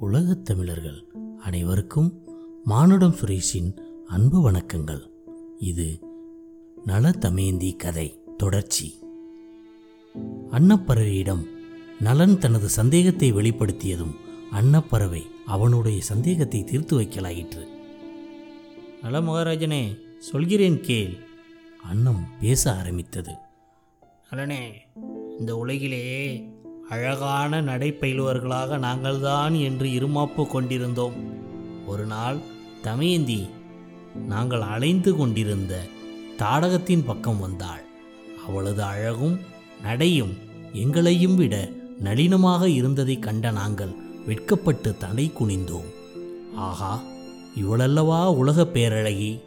உலகத் தமிழர்கள் அனைவருக்கும் மானுடம் சுரேஷின் அன்பு வணக்கங்கள். இது நலதமேந்தி கதை தொடர்ச்சி. அன்னப்பறவையிடம் நலன் தனது சந்தேகத்தை வெளிப்படுத்தியதும் அன்னப்பறவை அவனுடைய சந்தேகத்தை தீர்த்து வைக்கலாயிற்று. நல மகாராஜனே சொல்கிறேன் கேள். அன்னம் பேச ஆரம்பித்தது. நலனே இந்த உலகிலே அழகான நடைப்பயிலுவர்களாக நாங்கள்தான் என்று இருமாப்பு கொண்டிருந்தோம். ஒரு நாள் தமயந்தி நாங்கள் அலைந்து கொண்டிருந்த தாடகத்தின் பக்கம் வந்தாள். அவளது அழகும் நடையும் எங்களையும் விட நளினமாக இருந்ததைக் கண்ட நாங்கள் வெட்கப்பட்டு தலை குனிந்தோம். ஆகா இவளல்லவா உலகப் பேரழகி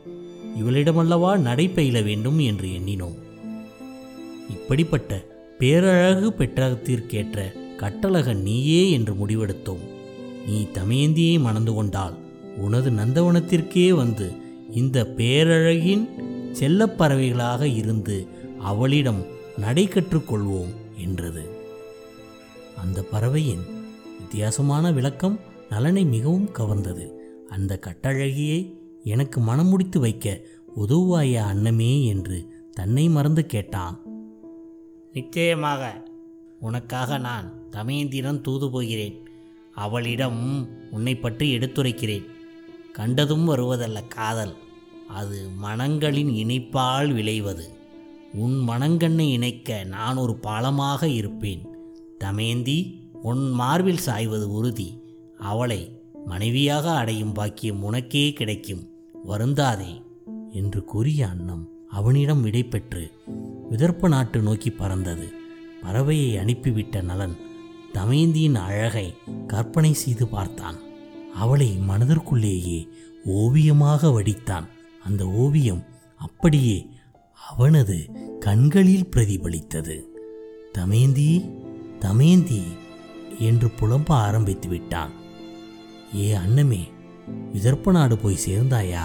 இவளிடமல்லவா நடைபெயில வேண்டும் என்று எண்ணினோம். இப்படிப்பட்ட பேரழகு பெற்றகத்திற்கேற்ற கட்டழகன் நீயே என்று முடிவெடுத்தோம். நீ தமயந்தியை மணந்து கொண்டால் உனது நந்தவனத்திற்கே வந்து இந்த பேரழகின் செல்லப்பறவைகளாக இருந்து அவளிடம் நடை கற்றுக்கொள்வோம் என்றது. அந்த பறவையின் வித்தியாசமான விளக்கம் நலனை மிகவும் கவர்ந்தது. அந்த கட்டழகியை எனக்கு மனம் முடித்து வைக்க உதவுவாயா அன்னமே என்று தன்னை மறந்து கேட்டான். நிச்சயமாக உனக்காக நான் தமயந்திடம் தூது போகிறேன். அவளிடம் உன்னை பற்றி எடுத்துரைக்கிறேன். கண்டதும் வருவதல்ல காதல். அது மனங்களின் இணைப்பால் விளைவது. உன் மனங்கண்ணை இணைக்க நான் ஒரு பாலமாக இருப்பேன். தமேந்தி உன் மார்பில் சாய்வது உறுதி. அவளை மனைவியாக அடையும் பாக்கியம் உனக்கே கிடைக்கும். வருந்தாதே என்று கூறிய அன்னம். அவனிடம் விடை பெற்று விதர்ப்ப நாட்டு நோக்கி பறந்தது. பறவையை அனுப்பிவிட்ட நலன் தமயந்தியின் அழகை கற்பனை செய்து பார்த்தான். அவளை மனதிற்குள்ளேயே ஓவியமாக வடித்தான். அந்த ஓவியம் அப்படியே அவனது கண்களில் பிரதிபலித்தது. தமேந்தி தமேந்தி என்று புலம்ப ஆரம்பித்து விட்டான். ஏ அன்னமே விதர்ப்ப நாடு போய் சேர்ந்தாயா?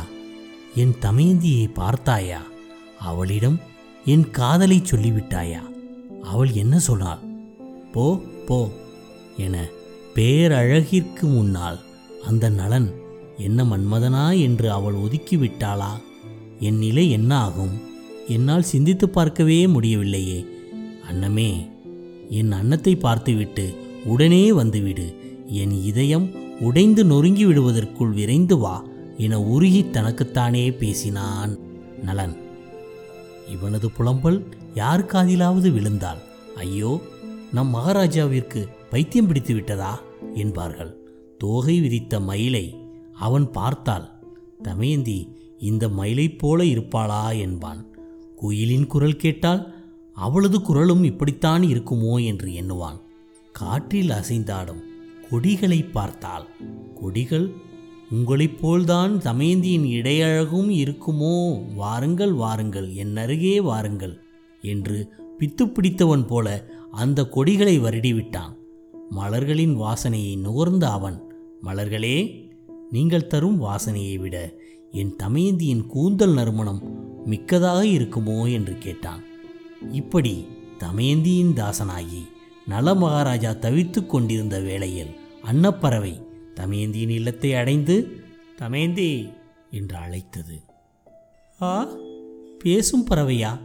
என் தமேந்தியை பார்த்தாயா? அவளிடம் என் காதலை சொல்லிவிட்டாயா? அவள் என்ன சொன்னாள் போ போ என பேரழகிற்கு முன்னால் அந்த நலன் என்ன மன்மதனா என்று அவள் ஒதுக்கிவிட்டாளா என் நிலை என்ன ஆகும் என்னால் சிந்தித்து பார்க்கவே முடியவில்லையே. அன்னமே என் அன்னத்தை பார்த்துவிட்டு உடனே வந்துவிடு. என் இதயம் உடைந்து நொறுங்கி விடுவதற்குள் விரைந்து வா என உருகி தனக்குத்தானே பேசினான் நலன் இவனது புலம்பல் யார் காதிலாவது விழுந்தாள் ஐயோ நம் மகாராஜாவிற்கு பைத்தியம் பிடித்து விட்டதா? என்பார்கள். தோகை விரித்த மயிலை அவன் பார்த்தால் தமயந்தி இந்த மயிலைப் போல இருப்பாளா? என்பான். குயிலின் குரல் கேட்டால் அவளது குரலும் இப்படித்தான் இருக்குமோ? என்று எண்ணுவான். காற்றில் அசைந்தாடும் கொடிகளை பார்த்தால் கொடிகள் உங்களைப் போல்தான் தமேந்தியின் இடையழகும் இருக்குமோ? வாருங்கள் வாருங்கள் என் அருகே வாருங்கள் என்று பித்து பிடித்தவன் போல அந்த கொடிகளை வருடிவிட்டான். மலர்களின் வாசனையை நுகர்ந்த அவன் மலர்களே நீங்கள் தரும் வாசனையை விட என் தமயந்தியின் கூந்தல் நறுமணம் மிக்கதாக இருக்குமோ? என்று கேட்டான். இப்படி தமயந்தியின் தாசனாகி நல மகாராஜா தவித்து கொண்டிருந்த வேளையில் அன்னப்பறவை தமேந்தியின் இல்லத்தை அடைந்து தமேந்தி என்று அழைத்தது. ஆ பேசும் பறவையா?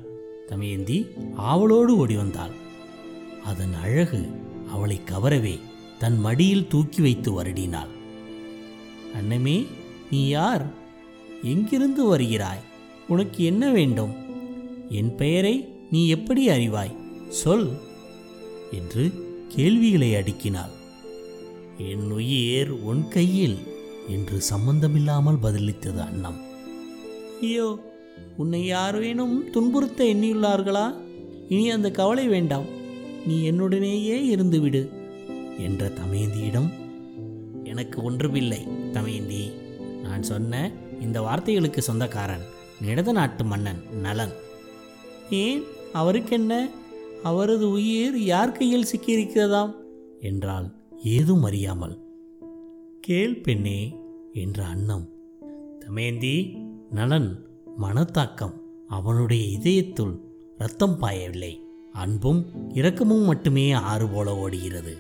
தமேந்தி ஆவலோடு ஓடி வந்தாள். அதன் அழகு அவளை கவரவே தன் மடியில் தூக்கி வைத்து வருடினாள். அன்னமே நீ யார்? எங்கிருந்து வருகிறாய்? உனக்கு என்ன வேண்டும்? என் பெயரை நீ எப்படி அறிவாய்? சொல் என்று கேள்விகளை அடுக்கினாள். என் உயிர் உன் கையில் என்று சம்பந்தமில்லாமல் பதிலளித்தது அண்ணம். ஐயோ உன்னை யாரேனும் துன்புறுத்த எண்ணியுள்ளார்களா? இனி அந்த கவலை வேண்டாம். நீ என்னுடனேயே இருந்துவிடு என்ற தமயந்தியிடம் எனக்கு ஒன்றுமில்லை தமயந்தி. நான் சொன்ன இந்த வார்த்தைகளுக்கு சொந்தக்காரன் நிடத நாட்டு மன்னன் நலன். ஏன்? அவருக்கென்ன? அவரது உயிர் யார் கையில் சிக்கியிருக்கிறதாம்? என்றால் ஏதும் அறியாமல் கேள் பெண்ணே என்ற அன்னம். தமேந்தி நலன் மனத்தாக்கம் அவனுடைய இதயத்துள் ரத்தம் பாயவில்லை. அன்பும் இரக்கமும் மட்டுமே ஆறு போல ஓடுகிறது.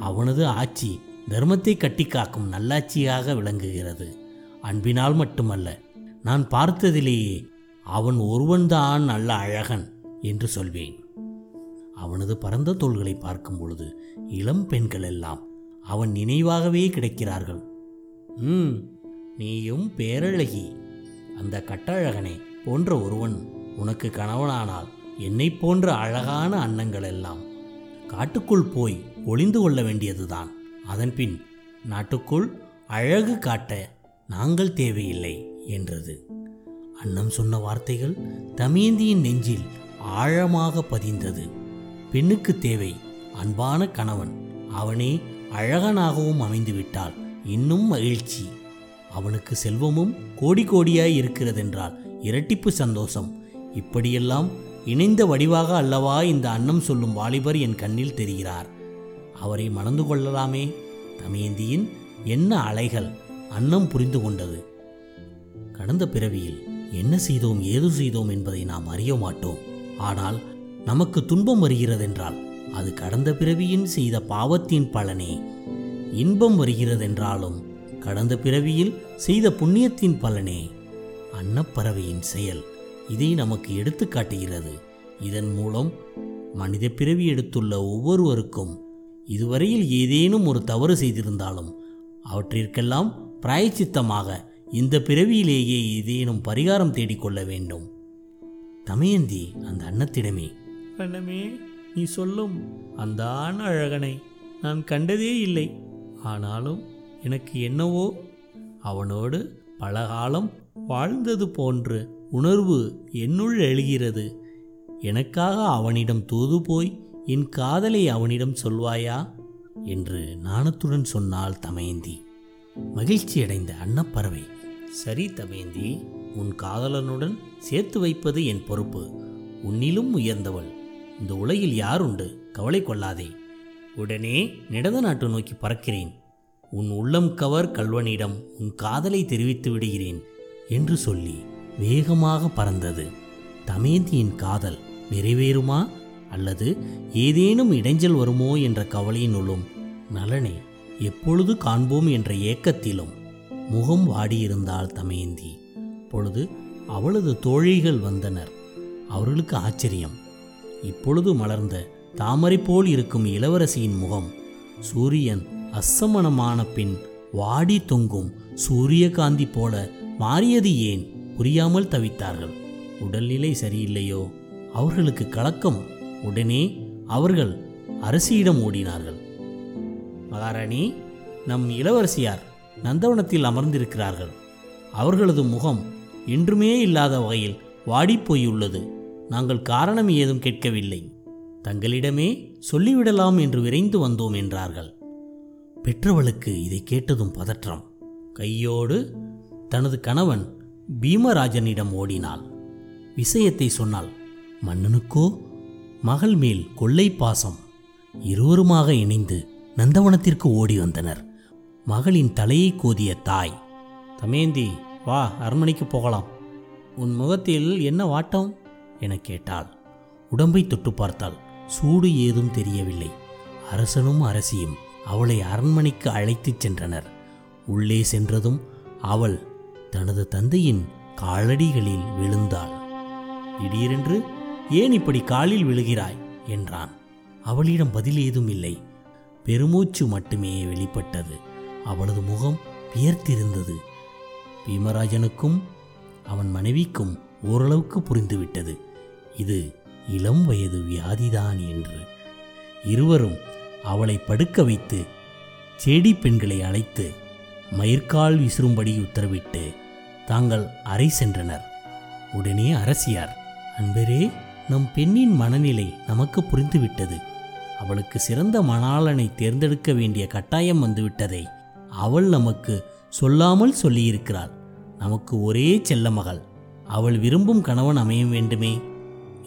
அவனது ஆட்சி தர்மத்தை கட்டி காக்கும் நல்லாட்சியாக விளங்குகிறது. அன்பினால் மட்டுமல்ல நான் பார்த்ததிலேயே அவன் ஒருவன்தான் நல்ல அழகன் என்று சொல்வேன். அவனது பரந்த தோள்களை பார்க்கும் பொழுது இளம் பெண்கள் எல்லாம் அவன் நினைவாகவே கிடைக்கிறார்கள். ம் நீயும் பேரழகி. அந்த கட்டழகனை போன்ற ஒருவன் உனக்கு கணவனானால் என்னைப் போன்ற அழகான அன்னங்கள் எல்லாம் காட்டுக்குள் போய் ஒளிந்து கொள்ள வேண்டியதுதான். அதன்பின் நாட்டுக்குள் அழகு காட்ட நாங்கள் தேவையில்லை என்றது. அன்னம் சொன்ன வார்த்தைகள் தமேந்தியின் நெஞ்சில் ஆழமாக பதிந்தது. பெண்ணுக்கு தேவை. அன்பான கணவன். அவனே அழகனாகவும் அமைந்துவிட்டால் இன்னும் மகிழ்ச்சி. அவனுக்கு செல்வமும் கோடி கோடியாய் இருக்கிறதென்றால் இரட்டிப்பு சந்தோஷம். இப்படியெல்லாம் இணைந்த வடிவாக அல்லவா இந்த அன்னம் சொல்லும் வாலிபர் என் கண்ணில் தெரிகிறார். அவரை மணந்து கொள்ளலாமே. தமயந்தியின் என்ன அலைகள் அன்னம் புரிந்து கொண்டது. கடந்த பிறவியில் என்ன செய்தோம் ஏது செய்தோம் என்பதை நாம் அறிய மாட்டோம். ஆனால் நமக்கு துன்பம் வருகிறதென்றால் அது கடந்த பிறவியின் செய்த பாவத்தின் பலனே. இன்பம் வருகிறதென்றாலும் கடந்த பிறவியில் செய்த புண்ணியத்தின் பலனே. அன்னப்பறவையின் செயல் இதை நமக்கு எடுத்து காட்டுகிறது. இதன் மூலம் மனித பிறவி எடுத்துள்ள ஒவ்வொருவருக்கும் இதுவரையில் ஏதேனும் ஒரு தவறு செய்திருந்தாலும் அவற்றிற்கெல்லாம் பிராயச்சித்தமாக இந்த பிறவியிலேயே ஏதேனும் பரிகாரம் தேடிக்கொள்ள வேண்டும். தமயந்தி அந்த அன்னத்திடமே கண்ணமே நீ சொல்லும் அந்த ஆண் அழகனை நான் கண்டதே இல்லை. ஆனாலும் எனக்கு என்னவோ அவனோடு பல காலம் வாழ்ந்தது போன்ற உணர்வு என்னுள் எழுகிறது. எனக்காக அவனிடம் தூது போய் என் காதலை அவனிடம் சொல்வாயா? என்று நாணத்துடன் சொன்னாள் தமயந்தி. மகிழ்ச்சியடைந்த அன்னப்பறவை. சரி தமயந்தி உன் காதலனுடன் சேர்த்து வைப்பது என் பொறுப்பு. உன்னிலும் உயர்ந்தவள். இந்த உலகில் யாருண்டு? கவலை கொள்ளாதே. உடனே நிடத நாட்டு நோக்கி பறக்கிறேன். உன் உள்ளம் கவர் கல்வனிடம் உன் காதலை தெரிவித்து விடுகிறேன் என்று சொல்லி வேகமாக பறந்தது. தமேந்தியின் காதல் நிறைவேறுமா? அல்லது ஏதேனும் இடைஞ்சல் வருமோ என்ற கவலையினுள்ளும் நலனை எப்பொழுது காண்போம் என்ற ஏக்கத்திலும் முகம் வாடியிருந்தாள் தமயந்தி பொழுது அவளது தோழிகள் வந்தனர். அவர்களுக்கு ஆச்சரியம். இப்பொழுது மலர்ந்த தாமரை போல் இருக்கும் இளவரசியின் முகம் சூரியன் அஸ்தமனமான பின் வாடி தொங்கும் சூரியகாந்தி போல மாறியது ஏன் புரியாமல் தவித்தார்கள். உடல்நிலை சரியில்லையோ? அவர்களுக்கு கலக்கம்? உடனே அவர்கள் அரசியிடம் ஓடினார்கள். மகாராணி நம் இளவரசியார் நந்தவனத்தில் அமர்ந்திருக்கிறார்கள். அவர்களது முகம் என்றுமே இல்லாத வகையில் வாடிப்போயுள்ளது. நாங்கள் காரணம் ஏதும் கேட்கவில்லை. தங்களிடமே சொல்லிவிடலாம் என்று விரைந்து வந்தோம் என்றார்கள். பெற்றவளுக்கு இதை கேட்டதும் பதற்றம். கையோடு தனது கணவன் பீமராஜனிடம் ஓடினாள். விஷயத்தை சொன்னால் மன்னனுக்கோ மகள் மேல் கொள்ளை பாசம். இருவருமாக இணைந்து நந்தவனத்திற்கு ஓடி வந்தனர். மகளின் தலையை கோதிய தாய் தமேந்தி வா அரண்மனைக்கு போகலாம். உன் முகத்தில் என்ன வாட்டம்? என கேட்டாள். உடம்பை தொட்டு பார்த்தாள் சூடு ஏதும் தெரியவில்லை. அரசனும் அரசியும் அவளை அரண்மனைக்கு அழைத்துச் சென்றனர். உள்ளே சென்றதும் அவள் தனது தந்தையின் காலடிகளில் விழுந்தாள். திடீரென்று ஏன் இப்படி காலில் விழுகிறாய்? என்றான். அவளிடம் பதில் ஏதும் இல்லை பெருமூச்சு மட்டுமே வெளிப்பட்டது. அவளது முகம் வியர்த்திருந்தது. பீமராஜனுக்கும் அவன் மனைவிக்கும் ஓரளவுக்கு புரிந்துவிட்டது. இது இளம் வயது வியாதிதான் என்று. இருவரும் அவளை படுக்க வைத்து செடி பெண்களை அழைத்து மயிர்கால் விசிறும்படி உத்தரவிட்டு தாங்கள் அறை சென்றனர். உடனே அரசியார் அன்பரே நம் பெண்ணின் மனநிலை நமக்கு புரிந்துவிட்டது. அவளுக்கு சிறந்த மணாளனை தேர்ந்தெடுக்க வேண்டிய கட்டாயம் வந்துவிட்டதை அவள் நமக்கு சொல்லாமல் சொல்லியிருக்கிறாள். நமக்கு ஒரே செல்ல மகள். அவள் விரும்பும் கணவன் அமைய வேண்டுமே.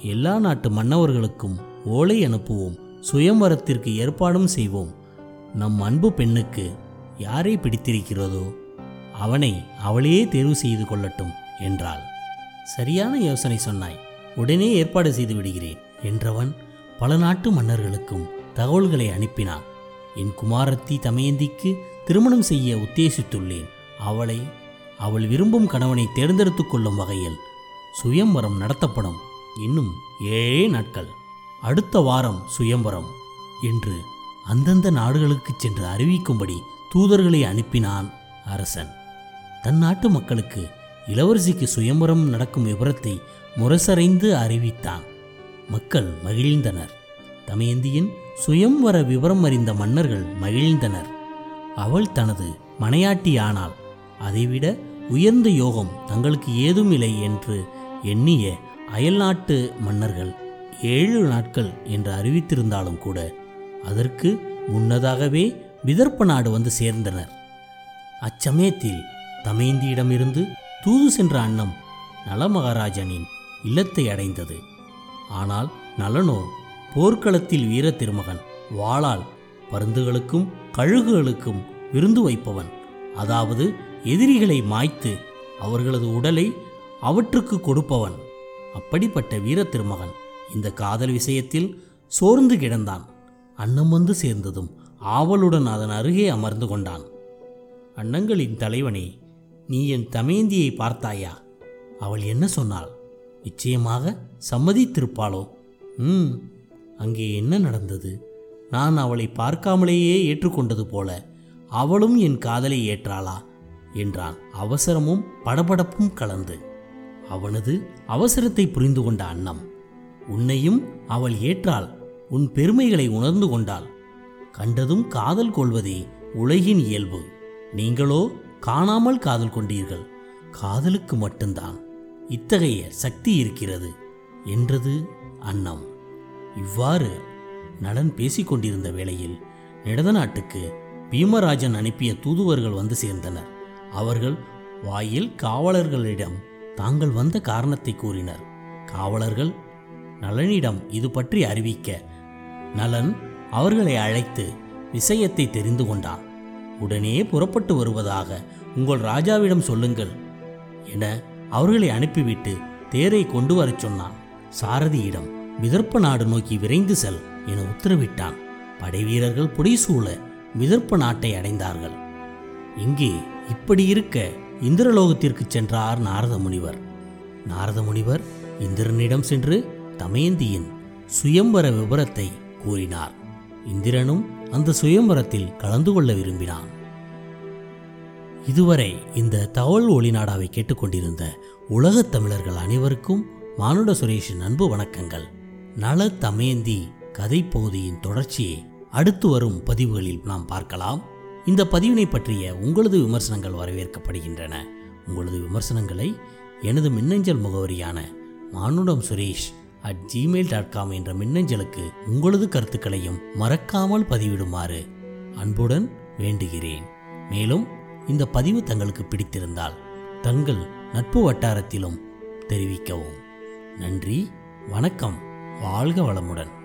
எல்லா நாட்டு மன்னவர்களுக்கும் ஓலை அனுப்புவோம். சுயம்வரத்திற்கு ஏற்பாடும் செய்வோம். நம் அன்பு பெண்ணுக்கு யாரை பிடித்திருக்கிறதோ அவனை அவளையே தேர்வு செய்து கொள்ளட்டும் என்றாள். சரியான யோசனை சொன்னாய். உடனே ஏற்பாடு செய்து விடுகிறேன் என்றவன் பல நாட்டு மன்னர்களுக்கும் தகவல்களை அனுப்பினான். என் குமாரத்தி தமயந்திக்கு திருமணம் செய்ய உத்தேசித்துள்ளேன். அவளை அவள் விரும்பும் கணவனை தேர்ந்தெடுத்துக் கொள்ளும் வகையில் சுயம்வரம் நடத்தப்படும். இன்னும் ஏழே நாட்கள். அடுத்த வாரம் சுயம்வரம் என்று அந்தந்த நாடுகளுக்கு சென்று அறிவிக்கும்படி தூதர்களை அனுப்பினான் அரசன். தன் நாட்டு மக்களுக்கு இளவரசிக்கு சுயம்பரம் நடக்கும் விவரத்தை முரசறைந்து அறிவித்தான். மக்கள் மகிழ்ந்தனர். தமயந்தியின் சுயம்வர விவரம் அறிந்த மன்னர்கள் மகிழ்ந்தனர். அவள் தனது மனையாட்டியானாள் அதைவிட உயர்ந்த யோகம் தங்களுக்கு ஏதும் இல்லை என்று எண்ணிய அயல்நாட்டு மன்னர்கள் ஏழு நாட்கள் என்று அறிவித்திருந்தாலும் கூட அதற்கு முன்னதாகவே விதர்ப்ப நாடு வந்து சேர்ந்தனர். அச்சமயத்தில் தமேந்தியிடமிருந்து தூது சென்ற அன்னம் நலமகாராஜனின் இல்லத்தை அடைந்தது. ஆனால் நலனோ போர்க்களத்தில் வீர திருமகன் வாளால் பருந்துகளுக்கும் கழுகுகளுக்கும் விருந்து வைப்பவன் அதாவது எதிரிகளை மாய்த்து அவர்களது உடலை அவற்றுக்கு கொடுப்பவன். அப்படிப்பட்ட வீர திருமகன். இந்த காதல் விஷயத்தில் சோர்ந்து கிடந்தான். அன்னம் வந்து சேர்ந்ததும் ஆவலுடன் அதன் அருகே அமர்ந்து கொண்டான். அன்னங்களின் தலைவனே நீ என் தமேந்தியை பார்த்தாயா? அவள் என்ன சொன்னாள்? நிச்சயமாக சம்மதித்திருப்பாளோ? ம் அங்கே என்ன நடந்தது? நான் அவளை பார்க்காமலேயே ஏற்றுக்கொண்டது போல அவளும் என் காதலை ஏற்றாளா? என்றான். அவசரமும் படபடப்பும் கலந்து. அவனது அவசரத்தை புரிந்து கொண்ட அன்னம். உன்னையும் அவள் ஏற்றாள் உன் பெருமைகளை உணர்ந்து கொண்டாள். கண்டதும் காதல் கொள்வதே உலகின் இயல்பு. நீங்களோ காணாமல் காதல் கொண்டீர்கள் காதலுக்கு மட்டும்தான். இத்தகைய சக்தி இருக்கிறது என்றது அன்னம். இவ்வாறு நலன் பேசிக்கொண்டிருந்த வேளையில் நிடத நாட்டுக்கு பீமராஜன் அனுப்பிய தூதுவர்கள் வந்து சேர்ந்தனர். அவர்கள் வாயில் காவலர்களிடம் தாங்கள் வந்த காரணத்தை கூறினர். காவலர்கள் நலனிடம் இது பற்றி அறிவிக்க நலன் அவர்களை அழைத்து விஷயத்தை தெரிந்து கொண்டான். உடனே புறப்பட்டு வருவதாக உங்கள் ராஜாவிடம் சொல்லுங்கள் என அவர்களை அனுப்பிவிட்டு தேரை கொண்டு வரச் சொன்னான். சாரதியிடம் விதர்ப்ப நாடு நோக்கி விரைந்து செல் என உத்தரவிட்டான். படைவீரர்கள் புடைசூழ விதர்ப்ப நாட்டை அடைந்தார்கள். இங்கே இப்படி இருக்க இந்திரலோகத்திற்கு சென்றார் நாரத முனிவர் நாரத முனிவர் இந்திரனிடம் சென்று தமயந்தியின் சுயம்பர விபரத்தை கூறினார். இந்திரனும் அந்த சுயம்பரத்தில் கலந்து கொள்ள விரும்பினான். இதுவரை இந்த தவள் ஒளிநாடாவை கேட்டுக்கொண்டிருந்த உலகத் தமிழர்கள் அனைவருக்கும் மானுட சுரேஷின் அன்பு வணக்கங்கள். நல தமயந்தி கதை பகுதியின் தொடர்ச்சியை அடுத்து வரும் பதிவுகளில் நாம் பார்க்கலாம். இந்த பதிவினை பற்றிய உங்களது விமர்சனங்கள் வரவேற்கப்படுகின்றன. உங்களது விமர்சனங்களை எனது மின்னஞ்சல் முகவரியான மானுடம் Suresh at Gmail dot com என்ற மின்னஞ்சலுக்கு உங்களது கருத்துக்களையும் மறக்காமல் பதிவிடுமாறு அன்புடன் வேண்டுகிறேன். மேலும் இந்த பதிவு தங்களுக்கு பிடித்திருந்தால் தங்கள் நட்பு வட்டாரத்திலும் தெரிவிக்கவும். நன்றி வணக்கம் வாழ்க வளமுடன்.